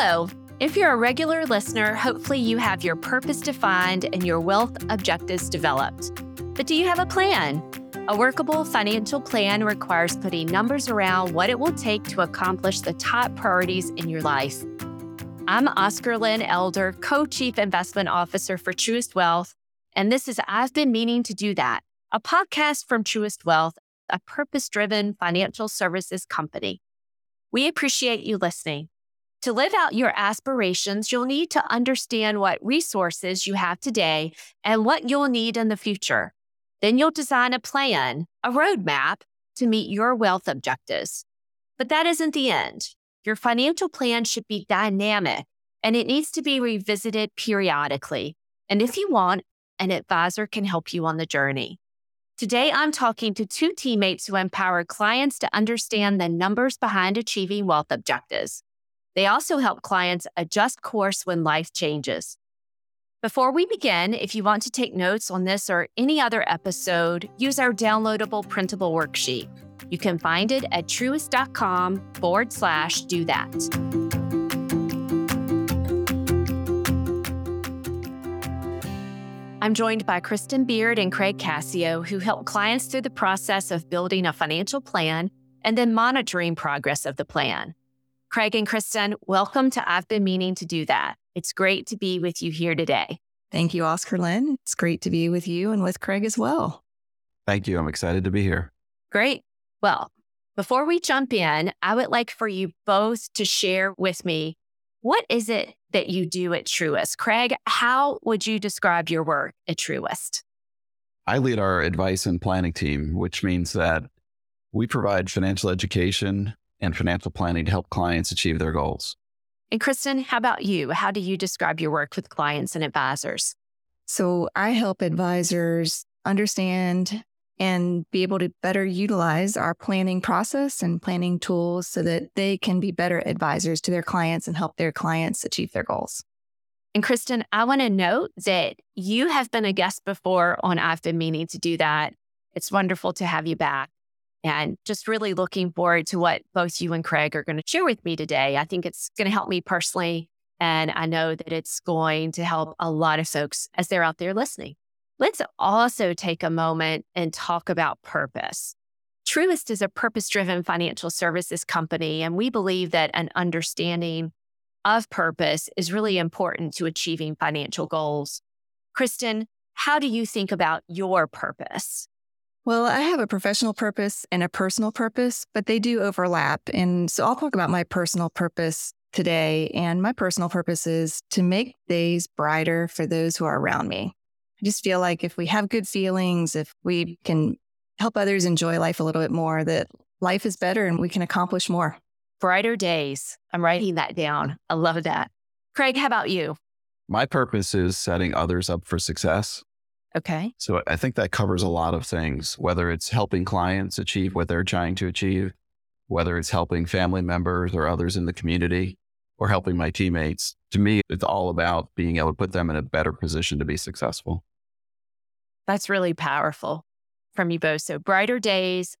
Hello. If you're a regular listener, hopefully you have your purpose defined and your wealth objectives developed. But do you have a plan? A workable financial plan requires putting numbers around what it will take to accomplish the top priorities in your life. I'm Oscarlyn Elder, Co Chief Investment Officer for Truist Wealth, and this is I've Been Meaning to Do That, a podcast from Truist Wealth, a purpose driven financial services company. We appreciate you listening. To live out your aspirations, you'll need to understand what resources you have today and what you'll need in the future. Then you'll design a plan, a roadmap to meet your wealth objectives. But that isn't the end. Your financial plan should be dynamic and it needs to be revisited periodically. And if you want, an advisor can help you on the journey. Today, I'm talking to two teammates who empower clients to understand the numbers behind achieving wealth objectives. They also help clients adjust course when life changes. Before we begin, if you want to take notes on this or any other episode, use our downloadable printable worksheet. You can find it at truist.com forward slash do that. I'm joined by Kristin Beard and Craig Cascio, who help clients through the process of building a financial plan and then monitoring progress of the plan. Craig and Kristin, welcome to I've Been Meaning to Do That. It's great to be with you here today. Thank you, Oscarlyn. It's great to be with you and with Craig as well. Thank you. I'm excited to be here. Great. Well, before we jump in, I would like for you both to share with me what is it that you do at Truist? Craig, how would you describe your work at Truist? I lead our advice and planning team, which means that we provide financial education, and financial planning to help clients achieve their goals. And Kristin, how about you? How do you describe your work with clients and advisors? So I help advisors understand and be able to better utilize our planning process and planning tools so that they can be better advisors to their clients and help their clients achieve their goals. And Kristin, I want to note that you have been a guest before on I've Been Meaning to Do That. It's wonderful to have you back and just really looking forward to what both you and Craig are going to share with me today. I think it's going to help me personally. And I know that it's going to help a lot of folks as they're out there listening. Let's also take a moment and talk about purpose. Truist is a purpose driven financial services company, and we believe that an understanding of purpose is really important to achieving financial goals. Kristin, how do you think about your purpose? Well, I have a professional purpose and a personal purpose, but they do overlap. And so I'll talk about my personal purpose today. And my personal purpose is to make days brighter for those who are around me. I just feel like if we have good feelings, if we can help others enjoy life a little bit more, that life is better and we can accomplish more. Brighter days. I'm writing that down. I love that. Craig, how about you? My purpose is setting others up for success. Okay. So I think that covers a lot of things, whether it's helping clients achieve what they're trying to achieve, whether it's helping family members or others in the community, or helping my teammates. To me, it's all about being able to put them in a better position to be successful. That's really powerful from you both. So, brighter days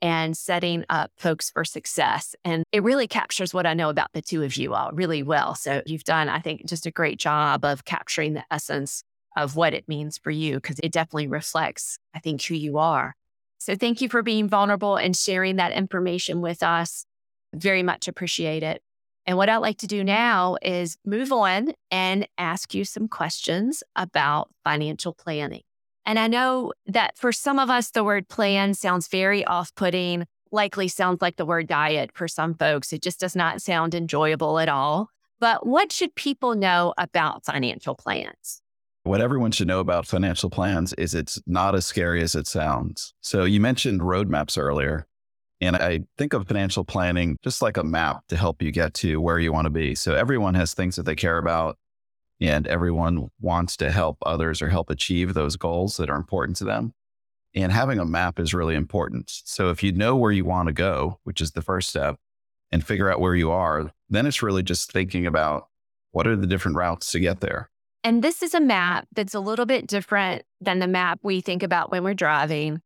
and setting up folks for success. And it really captures what I know about the two of you all really well. So, you've done, I think, just a great job of capturing the essence of what it means for you because it definitely reflects, I think, who you are. So thank you for being vulnerable and sharing that information with us. Very much appreciate it. And what I'd like to do now is move on and ask you some questions about financial planning. And I know that for some of us, the word plan sounds very off putting, likely sounds like the word diet for some folks. It just does not sound enjoyable at all. But what should people know about financial plans? What everyone should know about financial plans is it's not as scary as it sounds. So you mentioned roadmaps earlier. And I think of financial planning just like a map to help you get to where you want to be. So everyone has things that they care about and everyone wants to help others or help achieve those goals that are important to them. And having a map is really important. So if you know where you want to go, which is the first step, and figure out where you are, then it's really just thinking about what are the different routes to get there. And this is a map that's a little bit different than the map we think about when we're driving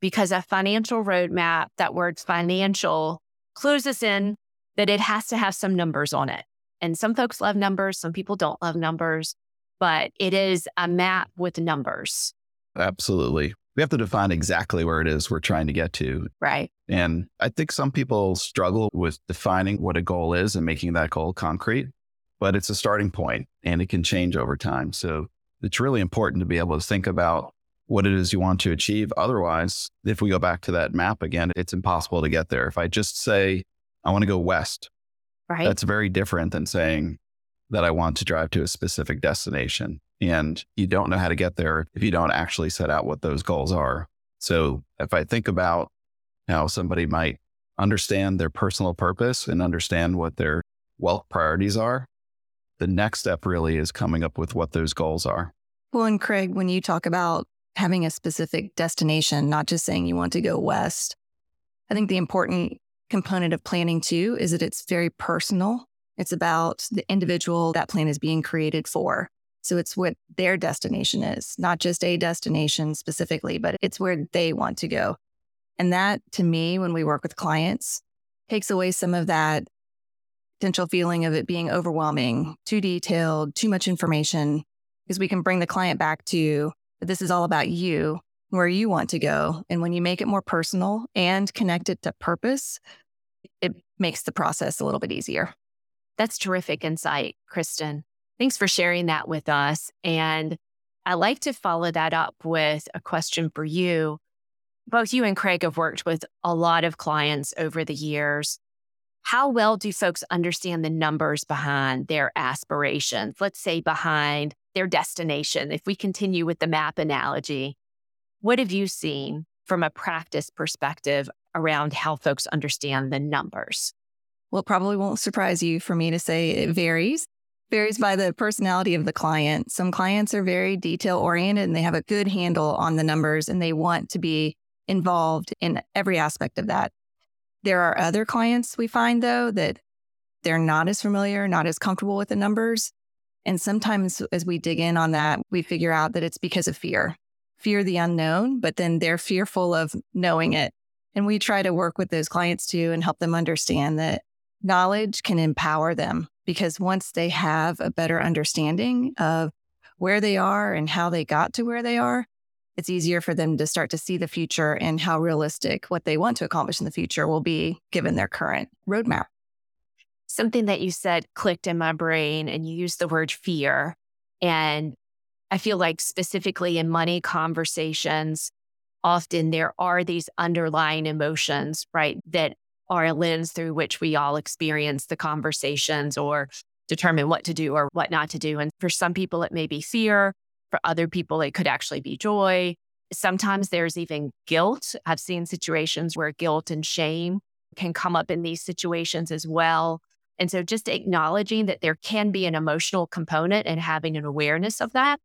because a financial roadmap, that word financial, clues us in that it has to have some numbers on it. And some folks love numbers, some people don't love numbers, but it is a map with numbers. Absolutely. We have to define exactly where it is we're trying to get to. Right. And I think some people struggle with defining what a goal is and making that goal concrete, but it's a starting point and it can change over time. So it's really important to be able to think about what it is you want to achieve. Otherwise, if we go back to that map again, it's impossible to get there. If I just say, I want to go west, right. that's very different than saying that I want to drive to a specific destination. And you don't know how to get there if you don't actually set out what those goals are. So if I think about how somebody might understand their personal purpose and understand what their wealth priorities are, the next step really is coming up with what those goals are. Well, and Craig, when you talk about having a specific destination, not just saying you want to go west. I think the important component of planning too is that it's very personal. It's about the individual that plan is being created for. So it's what their destination is, not just a destination specifically, but it's where they want to go. And that to me, when we work with clients, takes away some of that potential feeling of it being overwhelming, too detailed, too much information, because we can bring the client back to this is all about you, where you want to go. And when you make it more personal and connect it to purpose, it makes the process a little bit easier. That's terrific insight, Kristin. Thanks for sharing that with us. And I like to follow that up with a question for you. Both you and Craig have worked with a lot of clients over the years. How well do folks understand the numbers behind their aspirations? Let's say behind their destination. If we continue with the map analogy, what have you seen from a practice perspective around how folks understand the numbers? Well, probably won't surprise you for me to say it varies. Varies by the personality of the client. Some clients are very detail oriented and they have a good handle on the numbers and they want to be involved in every aspect of that. There are other clients we find though that they're not as familiar, not as comfortable with the numbers. And sometimes as we dig in on that, we figure out that it's because of fear, fear the unknown, but then they're fearful of knowing it. And we try to work with those clients too and help them understand that knowledge can empower them because once they have a better understanding of where they are and how they got to where they are, it's easier for them to start to see the future and how realistic what they want to accomplish in the future will be given their current roadmap something that you said clicked in my brain and you used the word fear. And I feel like specifically in money conversations, often there are these underlying emotions, right? That are a lens through which we all experience the conversations or determine what to do or what not to do. And for some people, it may be fear. For other people, it could actually be joy. Sometimes there's even guilt. I've seen situations where guilt and shame can come up in these situations as well. And so just acknowledging that there can be an emotional component and having an awareness of that.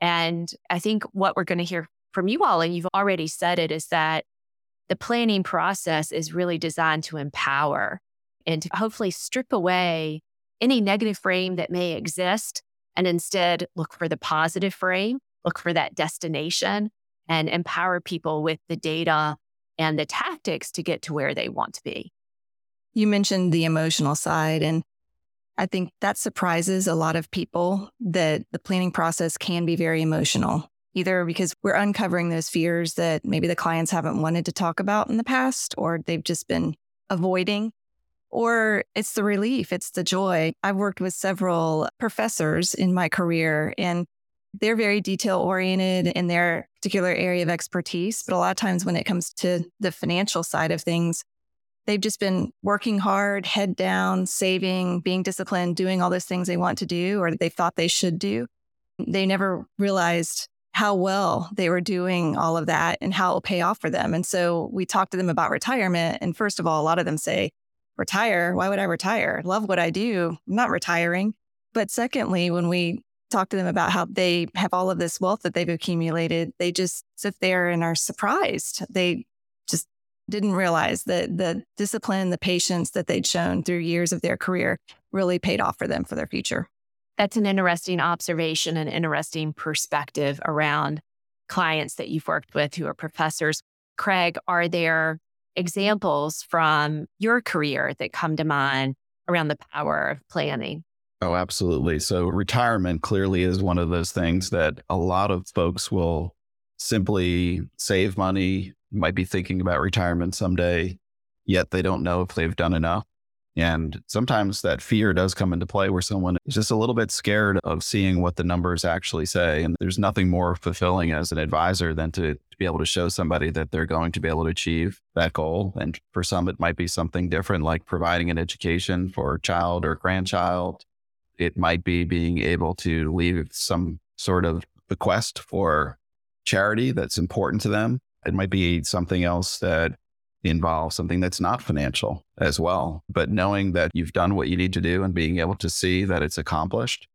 And I think what we're going to hear from you all, and you've already said it, is that the planning process is really designed to empower and to hopefully strip away any negative frame that may exist and instead look for the positive frame, look for that destination and empower people with the data and the tactics to get to where they want to be. You mentioned the emotional side, and I think that surprises a lot of people that the planning process can be very emotional, either because we're uncovering those fears that maybe the clients haven't wanted to talk about in the past or they've just been avoiding, or it's the relief, it's the joy. I've worked with several professors in my career, and they're very detail oriented in their particular area of expertise. But a lot of times when it comes to the financial side of things, they've just been working hard, head down, saving, being disciplined, doing all those things they want to do or they thought they should do. They never realized how well they were doing all of that and how it will pay off for them. And so we talked to them about retirement. And first of all, a lot of them say, retire? Why would I retire? Love what I do. I'm not retiring. But secondly, when we talk to them about how they have all of this wealth that they've accumulated, they just sit there and are surprised. They just didn't realize that the discipline, the patience that they'd shown through years of their career really paid off for them for their future. That's an interesting observation and interesting perspective around clients that you've worked with who are professors. Craig, are there examples from your career that come to mind around the power of planning? Oh, absolutely. So, retirement clearly is one of those things that a lot of folks will simply save money, might be thinking about retirement someday, yet they don't know if they've done enough. And sometimes that fear does come into play where someone is just a little bit scared of seeing what the numbers actually say. And there's nothing more fulfilling as an advisor than to, to, be able to show somebody that they're going to be able to achieve that goal. And for some, it might be something different, like providing an education for a child or grandchild. It might be being able to leave some sort of bequest for charity that's important to them. It might be something else that involve something that's not financial as well. But knowing that you've done what you need to do and being able to see that it's accomplished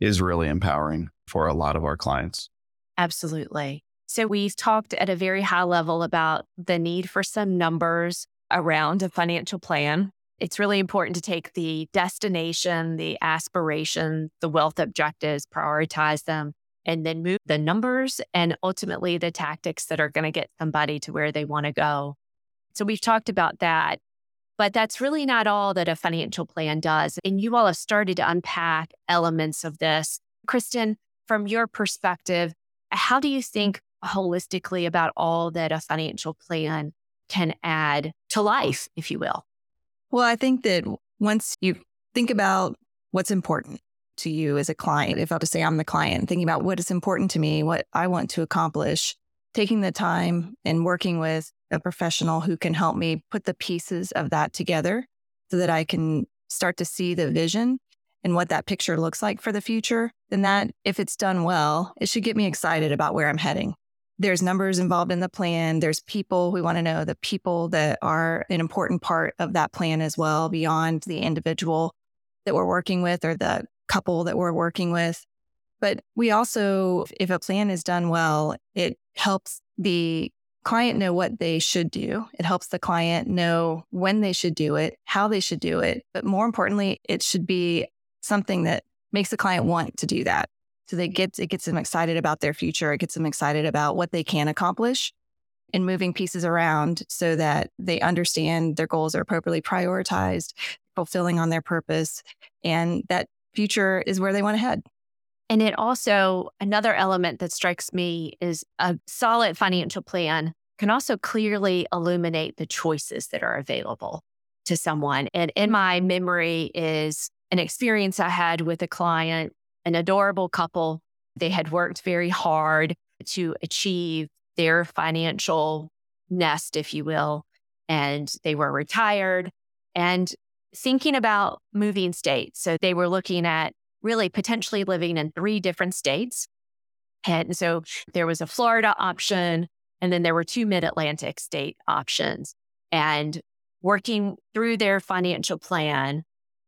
is really empowering for a lot of our clients. Absolutely. So we've talked at a very high level about the need for some numbers around a financial plan. It's really important to take the destination, the aspiration, the wealth objectives, prioritize them, and then move the numbers and ultimately the tactics that are going to get somebody to where they want to go. So we've talked about that. But that's really not all that a financial plan does. And you all have started to unpack elements of this. Kristin, from your perspective, how do you think holistically about all that a financial plan can add to life, if you will? Well, I think that once you think about what's important to you as a client, if I'll just say I'm the client, thinking about what is important to me, what I want to accomplish, taking the time and working with a professional who can help me put the pieces of that together so that I can start to see the vision and what that picture looks like for the future, then that, if it's done well, it should get me excited about where I'm heading. There's numbers involved in the plan. There's people. We want to know the people that are an important part of that plan as well, beyond the individual that we're working with or the couple that we're working with. But we also, if a plan is done well, it helps the client know what they should do. It helps the client know when they should do it, how they should do it. But more importantly, it should be something that makes the client want to do that. So they get it gets them excited about their future. It gets them excited about what they can accomplish and moving pieces around so that they understand their goals are appropriately prioritized, fulfilling on their purpose, and that future is where they want to head. And it also, another element that strikes me is a solid financial plan can also clearly illuminate the choices that are available to someone. And in my memory is an experience I had with a client, an adorable couple. They had worked very hard to achieve their financial nest, if you will, and they were retired and thinking about moving states. So they were looking at really potentially living in three different states. And so there was a Florida option, and then there were two mid Atlantic state options. And working through their financial plan,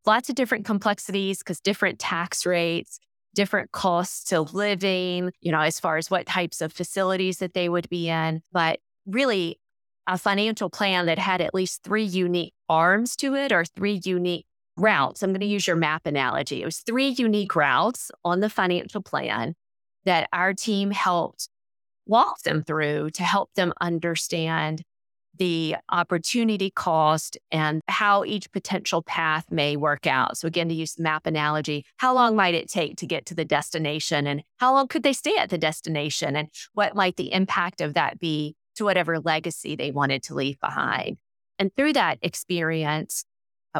lots of different complexities because different tax rates, different costs to living, you know, as far as what types of facilities that they would be in. But really, a financial plan that had at least three unique arms to it or three unique routes. I'm going to use your map analogy. It was three unique routes on the financial plan that our team helped walk them through to help them understand the opportunity cost and how each potential path may work out. So, again, to use the map analogy, how long might it take to get to the destination and how long could they stay at the destination and what might the impact of that be to whatever legacy they wanted to leave behind? And through that experience,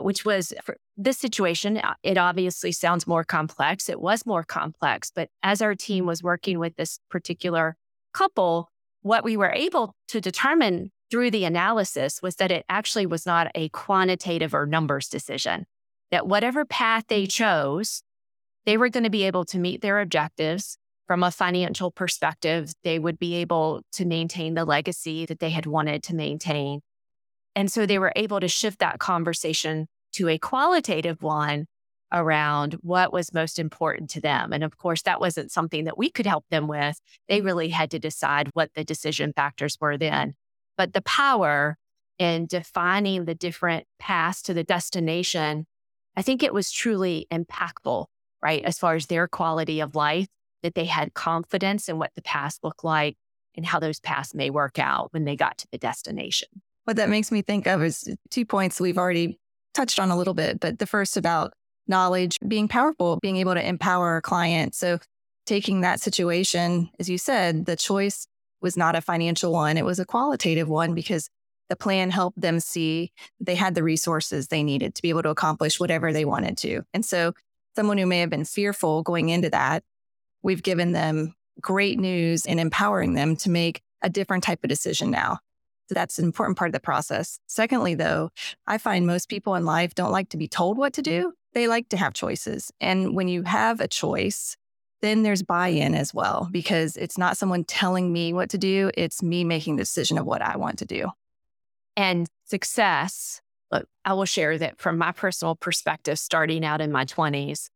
which was for this situation, uh, it obviously sounds more complex. It was more complex, but as our team was working with this particular couple, what we were able to determine through the analysis was that it actually was not a quantitative or numbers decision. That whatever path they chose, they were going to be able to meet their objectives from a financial perspective. They would be able to maintain the legacy that they had wanted to maintain. And so they were able to shift that conversation to a qualitative one around what was most important to them. And of course, that wasn't something that we could help them with. They really had to decide what the decision factors were then. But the power in defining the different paths to the destination, I think it was truly impactful, right? As far as their quality of life, that they had confidence in what the paths looked like and how those paths may work out when they got to the destination. What that makes me think of is two points we've already touched on a little bit, but the first about knowledge being powerful, being able to empower a client. So, taking that situation, as you said, the choice was not a financial one, it was a qualitative one because the plan helped them see they had the resources they needed to be able to accomplish whatever they wanted to. And so, someone who may have been fearful going into that, we've given them great news and empowering them to make a different type of decision now. So that's an important part of the process. Secondly, though, I find most people in life don't like to be told what to do. They like to have choices. And when you have a choice, then there's buy in as well, because it's not someone telling me what to do, it's me making the decision of what I want to do. And success, look, I will share that from my personal perspective, starting out in my 20s,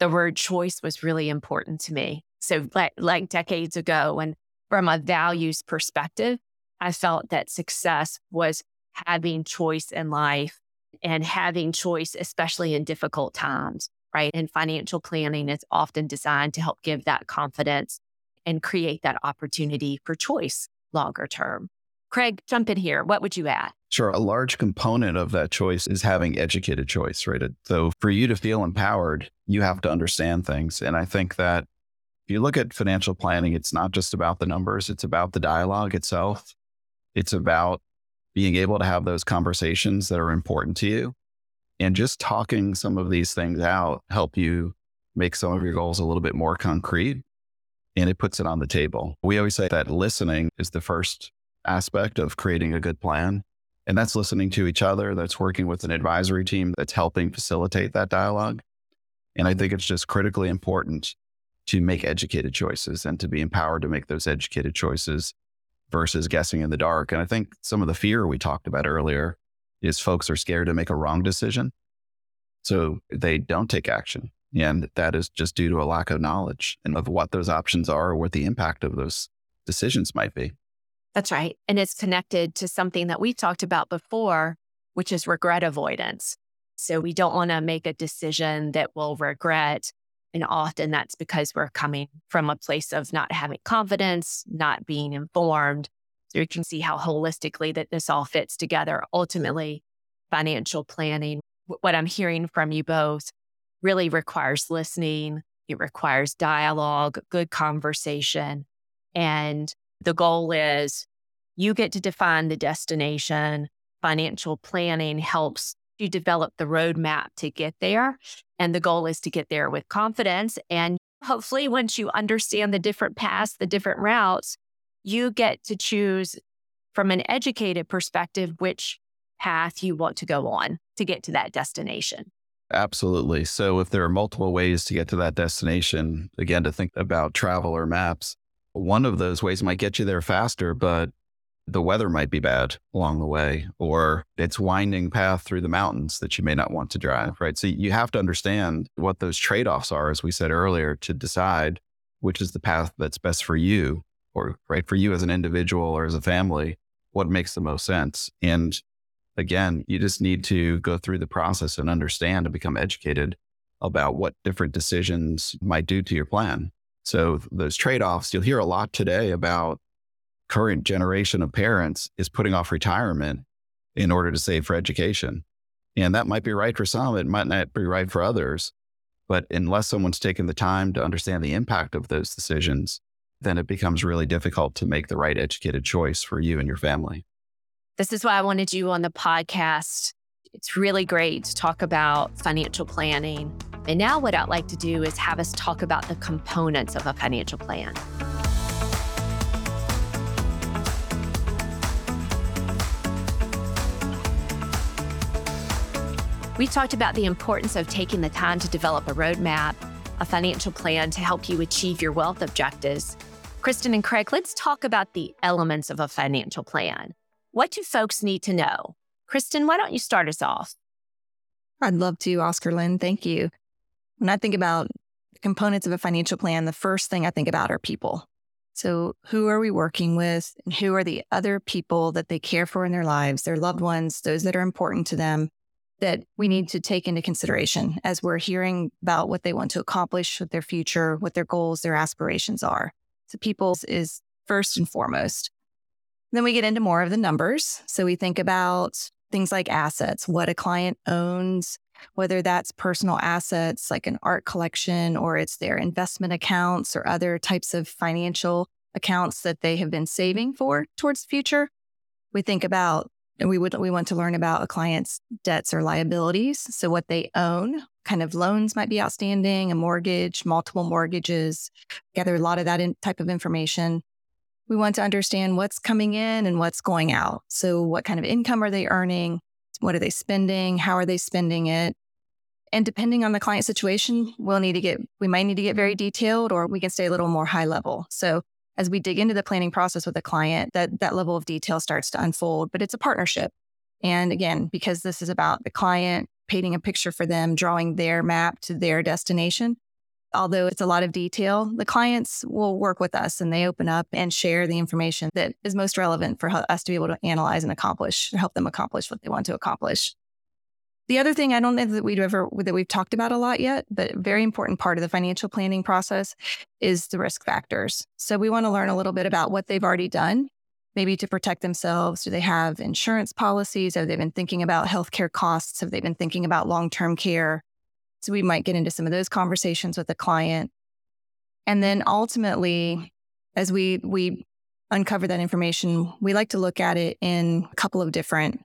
the word choice was really important to me. So, like, like decades ago, and from a values perspective, I felt that success was having choice in life and having choice, especially in difficult times, right? And financial planning is often designed to help give that confidence and create that opportunity for choice longer term. Craig, jump in here. What would you add? Sure. A large component of that choice is having educated choice, right? So for you to feel empowered, you have to understand things. And I think that if you look at financial planning, it's not just about the numbers, it's about the dialogue itself. It's about being able to have those conversations that are important to you and just talking some of these things out help you make some of your goals a little bit more concrete and it puts it on the table. We always say that listening is the first aspect of creating a good plan. And that's listening to each other, that's working with an advisory team that's helping facilitate that dialogue. And I think it's just critically important to make educated choices and to be empowered to make those educated choices versus guessing in the dark. And I think some of the fear we talked about earlier is folks are scared to make a wrong decision. So they don't take action. And that is just due to a lack of knowledge and of what those options are or what the impact of those decisions might be. That's right. And it's connected to something that we've talked about before, which is regret avoidance. So we don't want to make a decision that we'll regret. And often that's because we're coming from a place of not having confidence, not being informed. So you can see how holistically that this all fits together. Ultimately, financial planning, what I'm hearing from you both, really requires listening. It requires dialogue, good conversation, and the goal is you get to define the destination. Financial planning helps you develop the roadmap to get there. And the goal is to get there with confidence. And hopefully, once you understand the different paths, the different routes, you get to choose from an educated perspective which path you want to go on to get to that destination. Absolutely. So, if there are multiple ways to get to that destination, again, to think about travel or maps, one of those ways might get you there faster, but the weather might be bad along the way, or it's winding path through the mountains that you may not want to drive, right? So you have to understand what those trade offs are, as we said earlier, to decide which is the path that's best for you, or right for you as an individual or as a family, what makes the most sense. And again, you just need to go through the process and understand and become educated about what different decisions might do to your plan. So those trade-offs, you'll hear a lot today about current generation of parents is putting off retirement in order to save for education. And that might be right for some, it might not be right for others. But unless someone's taken the time to understand the impact of those decisions, then it becomes really difficult to make the right educated choice for you and your family. This is why I wanted you on the podcast. It's really great to talk about financial planning and now, what I'd like to do is have us talk about the components of a financial plan. We talked about the importance of taking the time to develop a roadmap, a financial plan to help you achieve your wealth objectives. Kristin and Craig, let's talk about the elements of a financial plan. What do folks need to know? Kristin, why don't you start us off? I'd love to, Oscarlyn. Thank you. When I think about components of a financial plan, the first thing I think about are people. So, who are we working with, and who are the other people that they care for in their lives, their loved ones, those that are important to them, that we need to take into consideration as we're hearing about what they want to accomplish with their future, what their goals, their aspirations are. So, people is first and foremost. Then we get into more of the numbers. So, we think about things like assets, what a client owns, whether that's personal assets like an art collection or it's their investment accounts or other types of financial accounts that they have been saving for towards the future. We think about and we would we want to learn about a client's debts or liabilities. So what they own, kind of loans might be outstanding, a mortgage, multiple mortgages, gather a lot of that in, type of information. We want to understand what's coming in and what's going out. So what kind of income are they earning? What are they spending? How are they spending it? And depending on the client situation, we'll need to get we might need to get very detailed or we can stay a little more high level. So as we dig into the planning process with a client, that that level of detail starts to unfold. But it's a partnership. And again, because this is about the client painting a picture for them, drawing their map to their destination, although it's a lot of detail, the clients will work with us and they open up and share the information that is most relevant for us to be able to analyze and accomplish, help them accomplish what they want to accomplish. The other thing I don't know that we've ever that we've talked about a lot yet, but very important part of the financial planning process is the risk factors. So we want to learn a little bit about what they've already done, maybe to protect themselves. Do they have insurance policies? Have they been thinking about healthcare costs? Have they been thinking about long-term care? So we might get into some of those conversations with the client. And then ultimately, as we we uncover that information, we like to look at it in a couple of different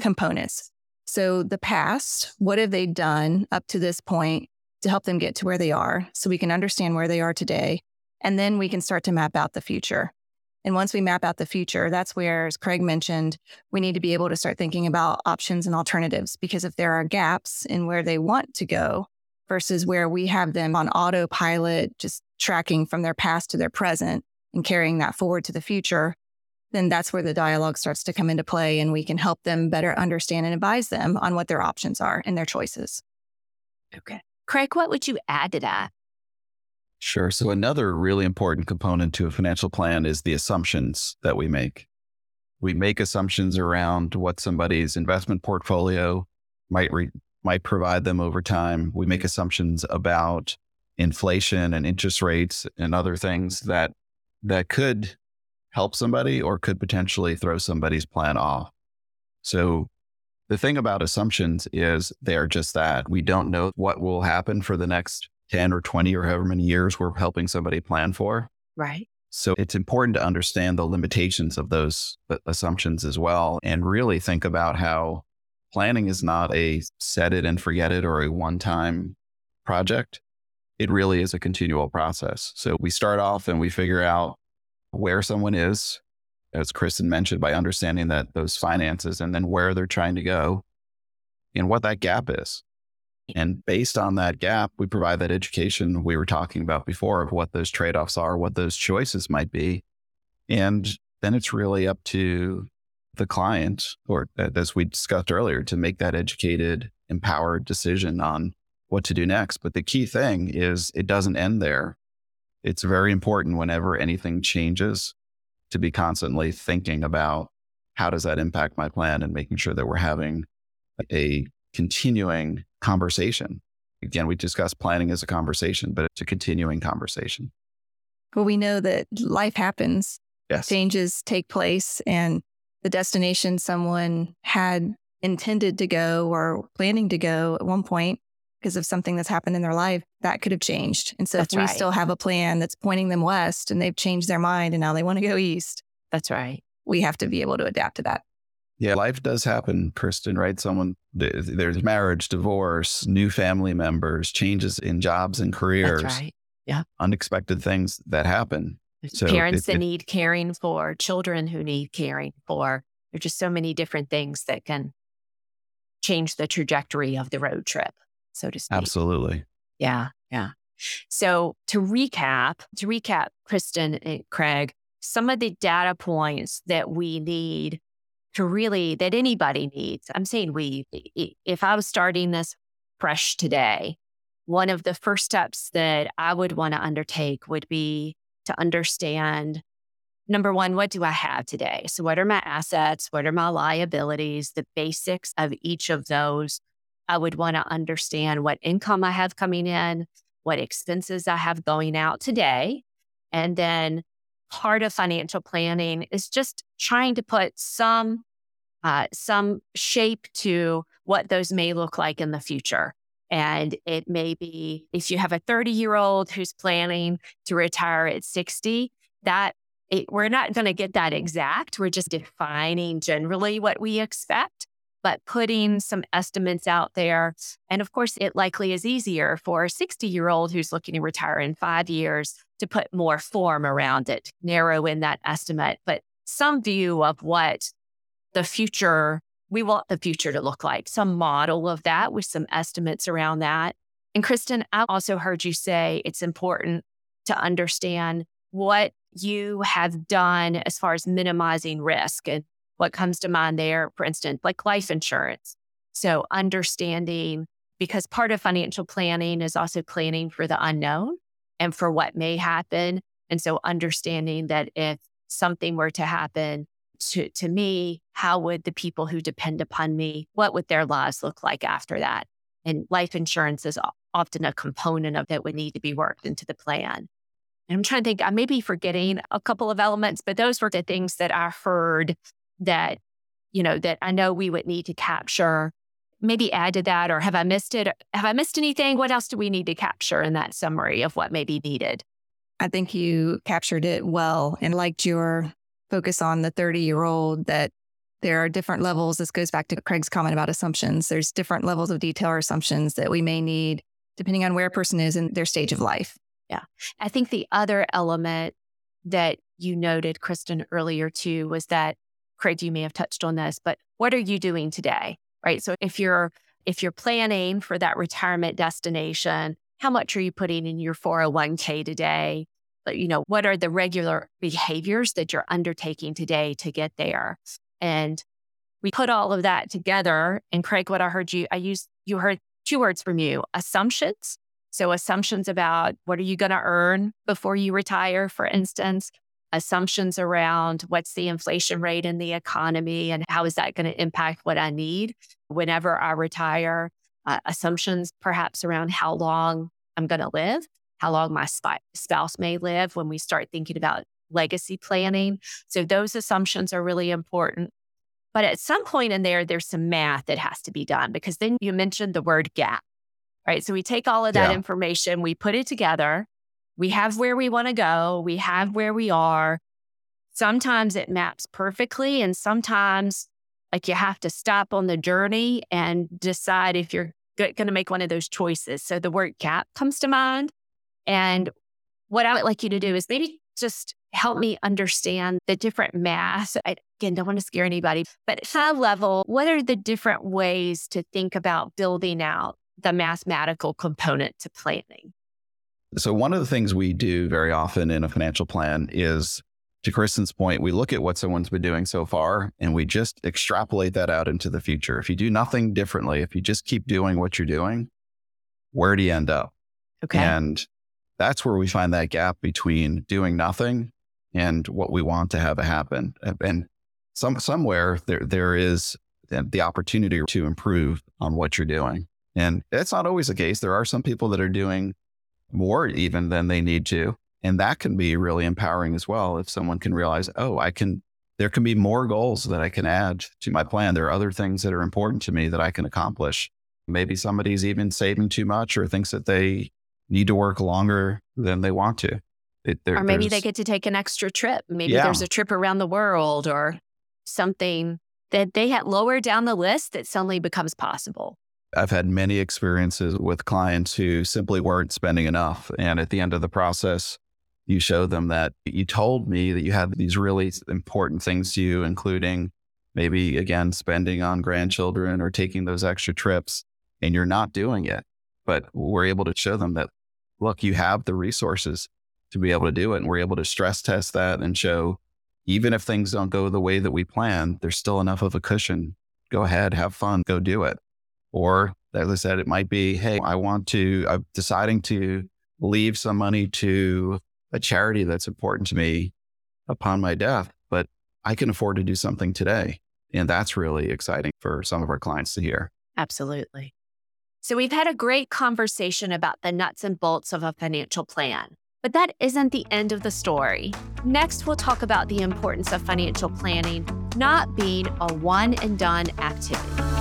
components. So, the past, what have they done up to this point to help them get to where they are so we can understand where they are today? And then we can start to map out the future. And once we map out the future, that's where, as Craig mentioned, we need to be able to start thinking about options and alternatives. Because if there are gaps in where they want to go versus where we have them on autopilot, just tracking from their past to their present and carrying that forward to the future, then that's where the dialogue starts to come into play and we can help them better understand and advise them on what their options are and their choices. Okay. Craig, what would you add to that? Sure. So, another really important component to a financial plan is the assumptions that we make. We make assumptions around what somebody's investment portfolio might re- might provide them over time. We make assumptions about inflation and interest rates and other things that that could help somebody or could potentially throw somebody's plan off. So the thing about assumptions is they're just that. We don't know what will happen for the next 10 or 20 or however many years we're helping somebody plan for. Right. So it's important to understand the limitations of those assumptions as well and really think about how planning is not a set it and forget it or a one time project. It really is a continual process. So we start off and we figure out where someone is, as Kristin mentioned, by understanding that those finances and then where they're trying to go and what that gap is. And based on that gap, we provide that education we were talking about before of what those trade offs are, what those choices might be. And then it's really up to the client, or as we discussed earlier, to make that educated, empowered decision on what to do next. But the key thing is it doesn't end there it's very important whenever anything changes to be constantly thinking about how does that impact my plan and making sure that we're having a continuing conversation. Again, we discussed planning as a conversation, but it's a continuing conversation. Well, we know that life happens, yes. changes take place, and the destination someone had intended to go or planning to go at one point because of something that's happened in their life, that could have changed. And so that's if we right. still have a plan that's pointing them west and they've changed their mind and now they want to go east. That's right. We have to be able to adapt to that. Yeah, life does happen, Kristin, right? Someone, there's marriage, divorce, new family members, changes in jobs and careers. That's right. Yeah. Unexpected things that happen. So Parents it, that it, need caring for, children who need caring for. There's just so many different things that can change the trajectory of the road trip so to speak. Absolutely. Yeah. Yeah. So to recap, to recap, Kristin and Craig, some of the data points that we need to really, that anybody needs, I'm saying we, if I was starting this fresh today, one of the first steps that I would want to undertake would be to understand number one, what do I have today? So, what are my assets? What are my liabilities? The basics of each of those I would want to understand what income I have coming in, what expenses I have going out today. And then part of financial planning is just trying to put some uh, some shape to what those may look like in the future. And it may be if you have a 30 year old who's planning to retire at 60, that it, we're not going to get that exact. We're just defining generally what we expect, but putting some estimates out there. And of course, it likely is easier for a 60 year old who's looking to retire in five years to put more form around it, narrow in that estimate, but some view of what the future, we want the future to look like, some model of that with some estimates around that. And Kristin, I also heard you say it's important to understand what you have done as far as minimizing risk and what comes to mind there, for instance, like life insurance. So understanding, because part of financial planning is also planning for the unknown and for what may happen. And so understanding that if something were to happen to, to me, how would the people who depend upon me, what would their lives look like after that? And life insurance is often a component of that would need to be worked into the plan. And I'm trying to think, I may be forgetting a couple of elements, but those were the things that I heard that, you know, that I know we would need to capture. Maybe add to that, or have I missed it? Have I missed anything? What else do we need to capture in that summary of what may be needed? I think you captured it well and liked your focus on the 30 year old that there are different levels. This goes back to Craig's comment about assumptions. There's different levels of detail or assumptions that we may need depending on where a person is in their stage of life. Yeah. I think the other element that you noted, Kristin, earlier too, was that Craig, you may have touched on this, but what are you doing today? Right. So if you're if you're planning for that retirement destination, how much are you putting in your 401k today? But you know, what are the regular behaviors that you're undertaking today to get there? And we put all of that together. And Craig, what I heard you, I used you heard two words from you assumptions so, assumptions about what are you going to earn before you retire, for instance, assumptions around what's the inflation rate in the economy and how is that going to impact what I need whenever I retire, uh, assumptions perhaps around how long I'm going to live, how long my spouse may live when we start thinking about legacy planning. So, those assumptions are really important. But at some point in there, there's some math that has to be done because then you mentioned the word gap right? So we take all of that yeah. information, we put it together, we have where we want to go, we have where we are. Sometimes it maps perfectly, and sometimes like you have to stop on the journey and decide if you're going to make one of those choices. So the word gap comes to mind. And what I would like you to do is maybe just help me understand the different math. I, again, don't want to scare anybody, but high level, what are the different ways to think about building out the mathematical component to planning. So, one of the things we do very often in a financial plan is to Kristin's point, we look at what someone's been doing so far and we just extrapolate that out into the future. If you do nothing differently, if you just keep doing what you're doing, where do you end up? Okay. And that's where we find that gap between doing nothing and what we want to have happen. And some somewhere there there is the opportunity to improve on what you're doing. And that's not always the case. There are some people that are doing more even than they need to. And that can be really empowering as well. If someone can realize, oh, I can, there can be more goals that I can add to my plan. There are other things that are important to me that I can accomplish. Maybe somebody's even saving too much or thinks that they need to work longer than they want to. It, there, or maybe they get to take an extra trip. Maybe yeah. there's a trip around the world or something that they had lower down the list that suddenly becomes possible. I've had many experiences with clients who simply weren't spending enough. And at the end of the process, you show them that you told me that you had these really important things to you, including maybe, again, spending on grandchildren or taking those extra trips, and you're not doing it. But we're able to show them that, look, you have the resources to be able to do it. And we're able to stress test that and show, even if things don't go the way that we plan, there's still enough of a cushion. Go ahead, have fun, go do it. Or, as I said, it might be, hey, I want to, I'm deciding to leave some money to a charity that's important to me upon my death, but I can afford to do something today. And that's really exciting for some of our clients to hear. Absolutely. So, we've had a great conversation about the nuts and bolts of a financial plan. But that isn't the end of the story. Next, we'll talk about the importance of financial planning not being a one and done activity.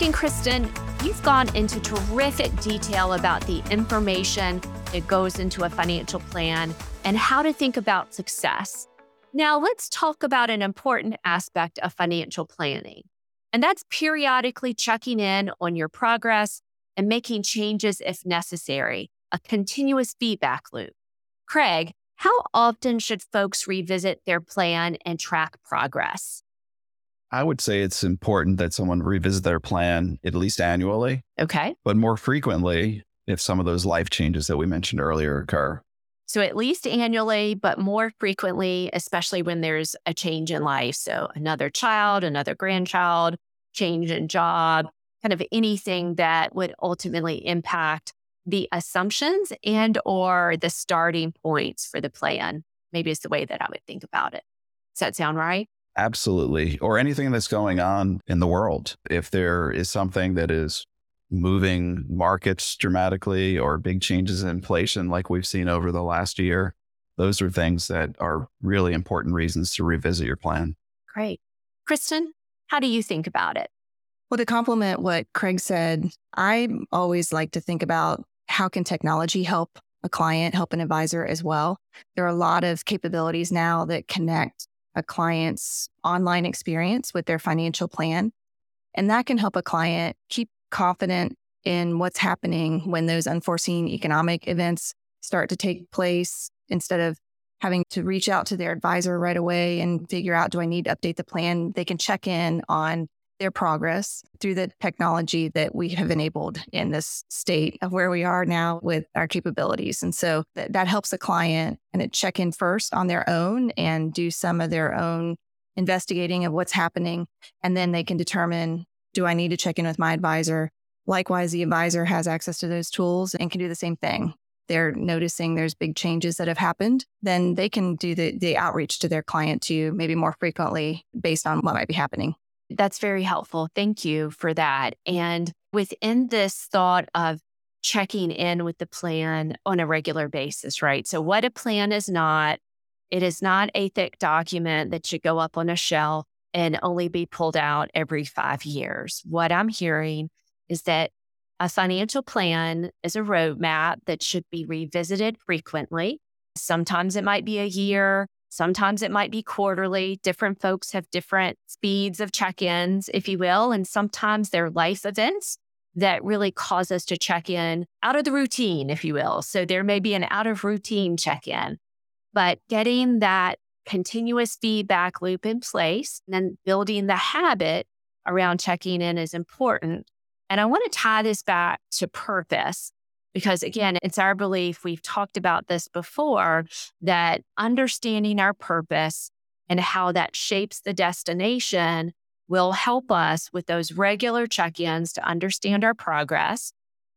And Kristin, you've gone into terrific detail about the information that goes into a financial plan and how to think about success. Now, let's talk about an important aspect of financial planning, and that's periodically checking in on your progress and making changes if necessary, a continuous feedback loop. Craig, how often should folks revisit their plan and track progress? I would say it's important that someone revisit their plan at least annually. Okay. But more frequently if some of those life changes that we mentioned earlier occur. So at least annually, but more frequently, especially when there's a change in life. So another child, another grandchild, change in job, kind of anything that would ultimately impact the assumptions and or the starting points for the plan. Maybe it's the way that I would think about it. Does that sound right? Absolutely. Or anything that's going on in the world. If there is something that is moving markets dramatically or big changes in inflation like we've seen over the last year. Those are things that are really important reasons to revisit your plan. Great. Kristin, how do you think about it? Well, to complement what Craig said, I always like to think about how can technology help a client, help an advisor as well. There are a lot of capabilities now that connect a client's online experience with their financial plan. And that can help a client keep confident in what's happening when those unforeseen economic events start to take place instead of having to reach out to their advisor right away and figure out do I need to update the plan? They can check in on their progress through the technology that we have enabled in this state of where we are now with our capabilities. And so that, that helps the client and it check in first on their own and do some of their own investigating of what's happening. And then they can determine do I need to check in with my advisor? Likewise, the advisor has access to those tools and can do the same thing. They're noticing there's big changes that have happened, then they can do the, the outreach to their client too, maybe more frequently based on what might be happening. That's very helpful. Thank you for that. And within this thought of checking in with the plan on a regular basis, right? So, what a plan is not, it is not a thick document that should go up on a shelf and only be pulled out every five years. What I'm hearing is that a financial plan is a roadmap that should be revisited frequently. Sometimes it might be a year, sometimes it might be quarterly. Different folks have different speeds of check ins, if you will, and sometimes they're life events that really cause us to check in out of the routine, if you will. So there may be an out of routine check in, but getting that continuous feedback loop in place. And then building the habit around checking in is important. And I want to tie this back to purpose because, again, it's our belief, we've talked about this before, that understanding our purpose and how that shapes the destination will help us with those regular check ins to understand our progress.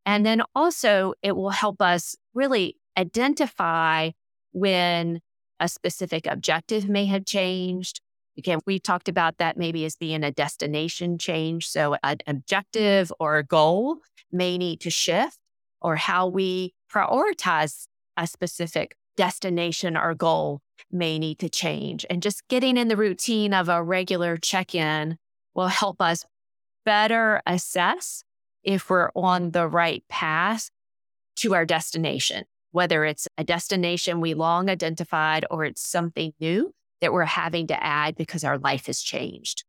And then also, it will help us really identify when a specific objective may have changed. Again, we talked about that maybe as being a destination change. So, an objective or a goal may need to shift, or how we prioritize a specific destination or goal may need to change. And just getting in the routine of a regular check in will help us better assess if we're on the right path to our destination whether it's a destination we long identified or it's something new that we're having to add because our life has changed.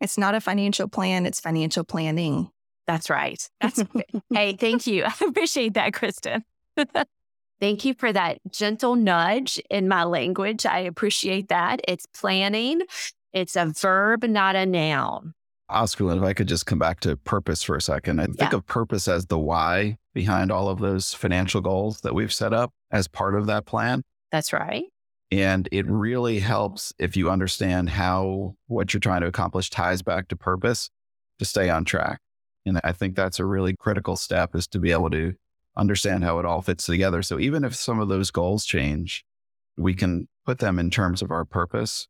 It's not a financial plan, it's financial planning. That's right. That's hey, thank you. I appreciate that, Kristin. thank you for that gentle nudge in my language. I appreciate that. It's planning. It's a verb, not a noun. Oscar, if I could just come back to purpose for a second. I think yeah. of purpose as the why behind all of those financial goals that we've set up as part of that plan. That's right. And it really helps if you understand how what you're trying to accomplish ties back to purpose to stay on track. And I think that's a really critical step is to be able to understand how it all fits together. So even if some of those goals change, we can put them in terms of our purpose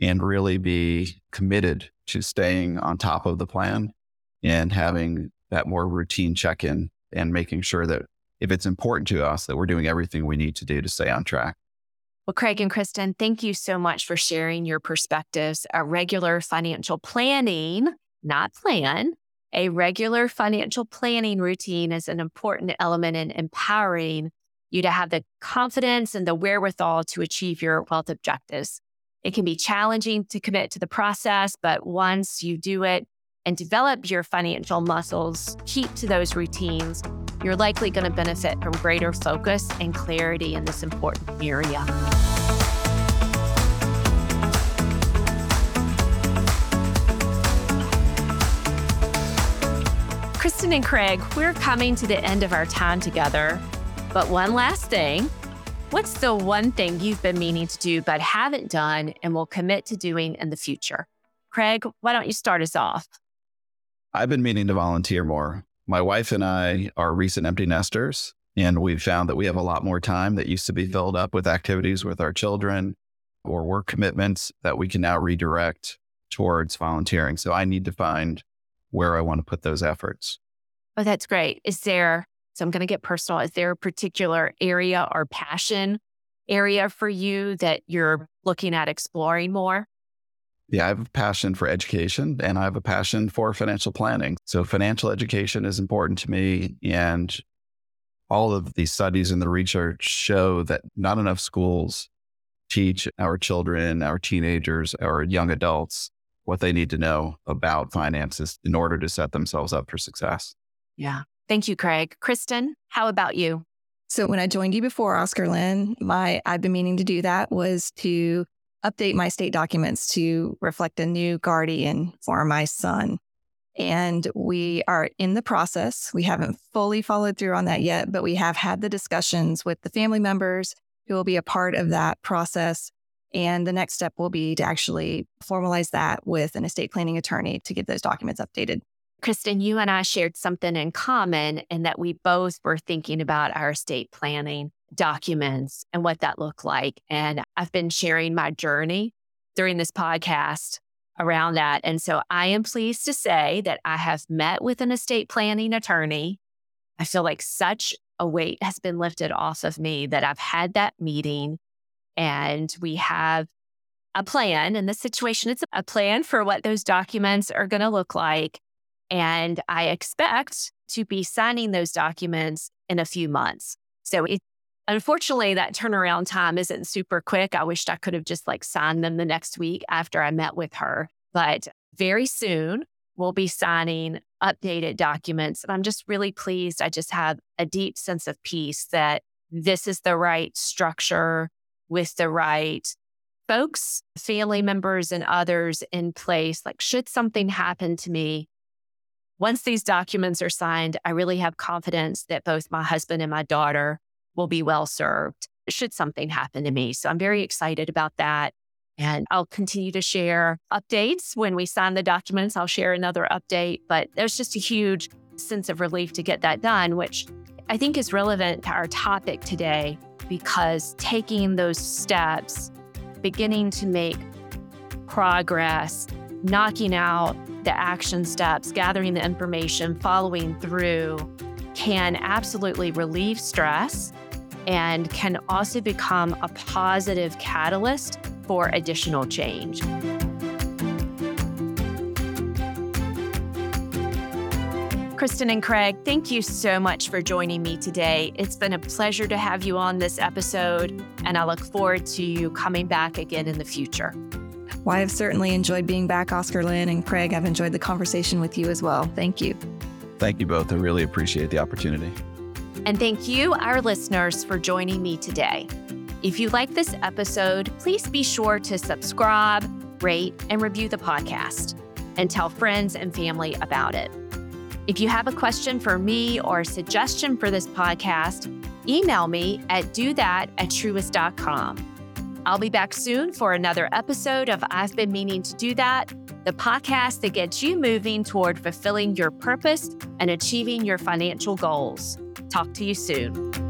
and really be committed to staying on top of the plan and having that more routine check in and making sure that if it's important to us that we're doing everything we need to do to stay on track. Well, Craig and Kristin, thank you so much for sharing your perspectives. A regular financial planning, not plan, A regular financial planning routine is an important element in empowering you to have the confidence and the wherewithal to achieve your wealth objectives. It can be challenging to commit to the process, but once you do it and develop your financial muscles, keep to those routines, you're likely going to benefit from greater focus and clarity in this important area. Kristin and Craig, we're coming to the end of our time together. But one last thing what's the one thing you've been meaning to do but haven't done and will commit to doing in the future? Craig, why don't you start us off? I've been meaning to volunteer more. My wife and I are recent empty nesters, and we've found that we have a lot more time that used to be filled up with activities with our children or work commitments that we can now redirect towards volunteering. So I need to find where I want to put those efforts. Oh, that's great. Is there, so I'm going to get personal, is there a particular area or passion area for you that you're looking at exploring more? Yeah, I have a passion for education and I have a passion for financial planning. So, financial education is important to me. And all of these studies and the research show that not enough schools teach our children, our teenagers, our young adults what they need to know about finances in order to set themselves up for success. Yeah. Thank you, Craig. Kristin, how about you? So when I joined you before, Oscarlyn, my I've been meaning to do that was to update my state documents to reflect a new guardian for my son. And we are in the process. We haven't fully followed through on that yet, but we have had the discussions with the family members who will be a part of that process and the next step will be to actually formalize that with an estate planning attorney to get those documents updated. Kristin, you and I shared something in common in that we both were thinking about our estate planning documents and what that looked like. And I've been sharing my journey during this podcast around that. And so I am pleased to say that I have met with an estate planning attorney. I feel like such a weight has been lifted off of me that I've had that meeting and we have a plan. In this situation, it's a plan for what those documents are going to look like. And I expect to be signing those documents in a few months. So it, unfortunately, that turnaround time isn't super quick. I wished I could have just like signed them the next week after I met with her. But very soon, we'll be signing updated documents. And I'm just really pleased. I just have a deep sense of peace that this is the right structure with the right folks, family members, and others in place. Like, should something happen to me, once these documents are signed, I really have confidence that both my husband and my daughter will be well served should something happen to me. So I'm very excited about that. And I'll continue to share updates when we sign the documents. I'll share another update, but there's just a huge sense of relief to get that done, which I think is relevant to our topic today because taking those steps, beginning to make progress, knocking out the action steps, gathering the information, following through can absolutely relieve stress and can also become a positive catalyst for additional change. Kristin and Craig, thank you so much for joining me today. It's been a pleasure to have you on this episode, and I look forward to you coming back again in the future. Well, I've certainly enjoyed being back, Oscarlyn and Craig. I've enjoyed the conversation with you as well. Thank you. Thank you both. I really appreciate the opportunity. And thank you, our listeners, for joining me today. If you like this episode, please be sure to subscribe, rate, and review the podcast, and tell friends and family about it. If you have a question for me or a suggestion for this podcast, email me at do that at truist.com. I'll be back soon for another episode of I've Been Meaning to Do That, the podcast that gets you moving toward fulfilling your purpose and achieving your financial goals. Talk to you soon.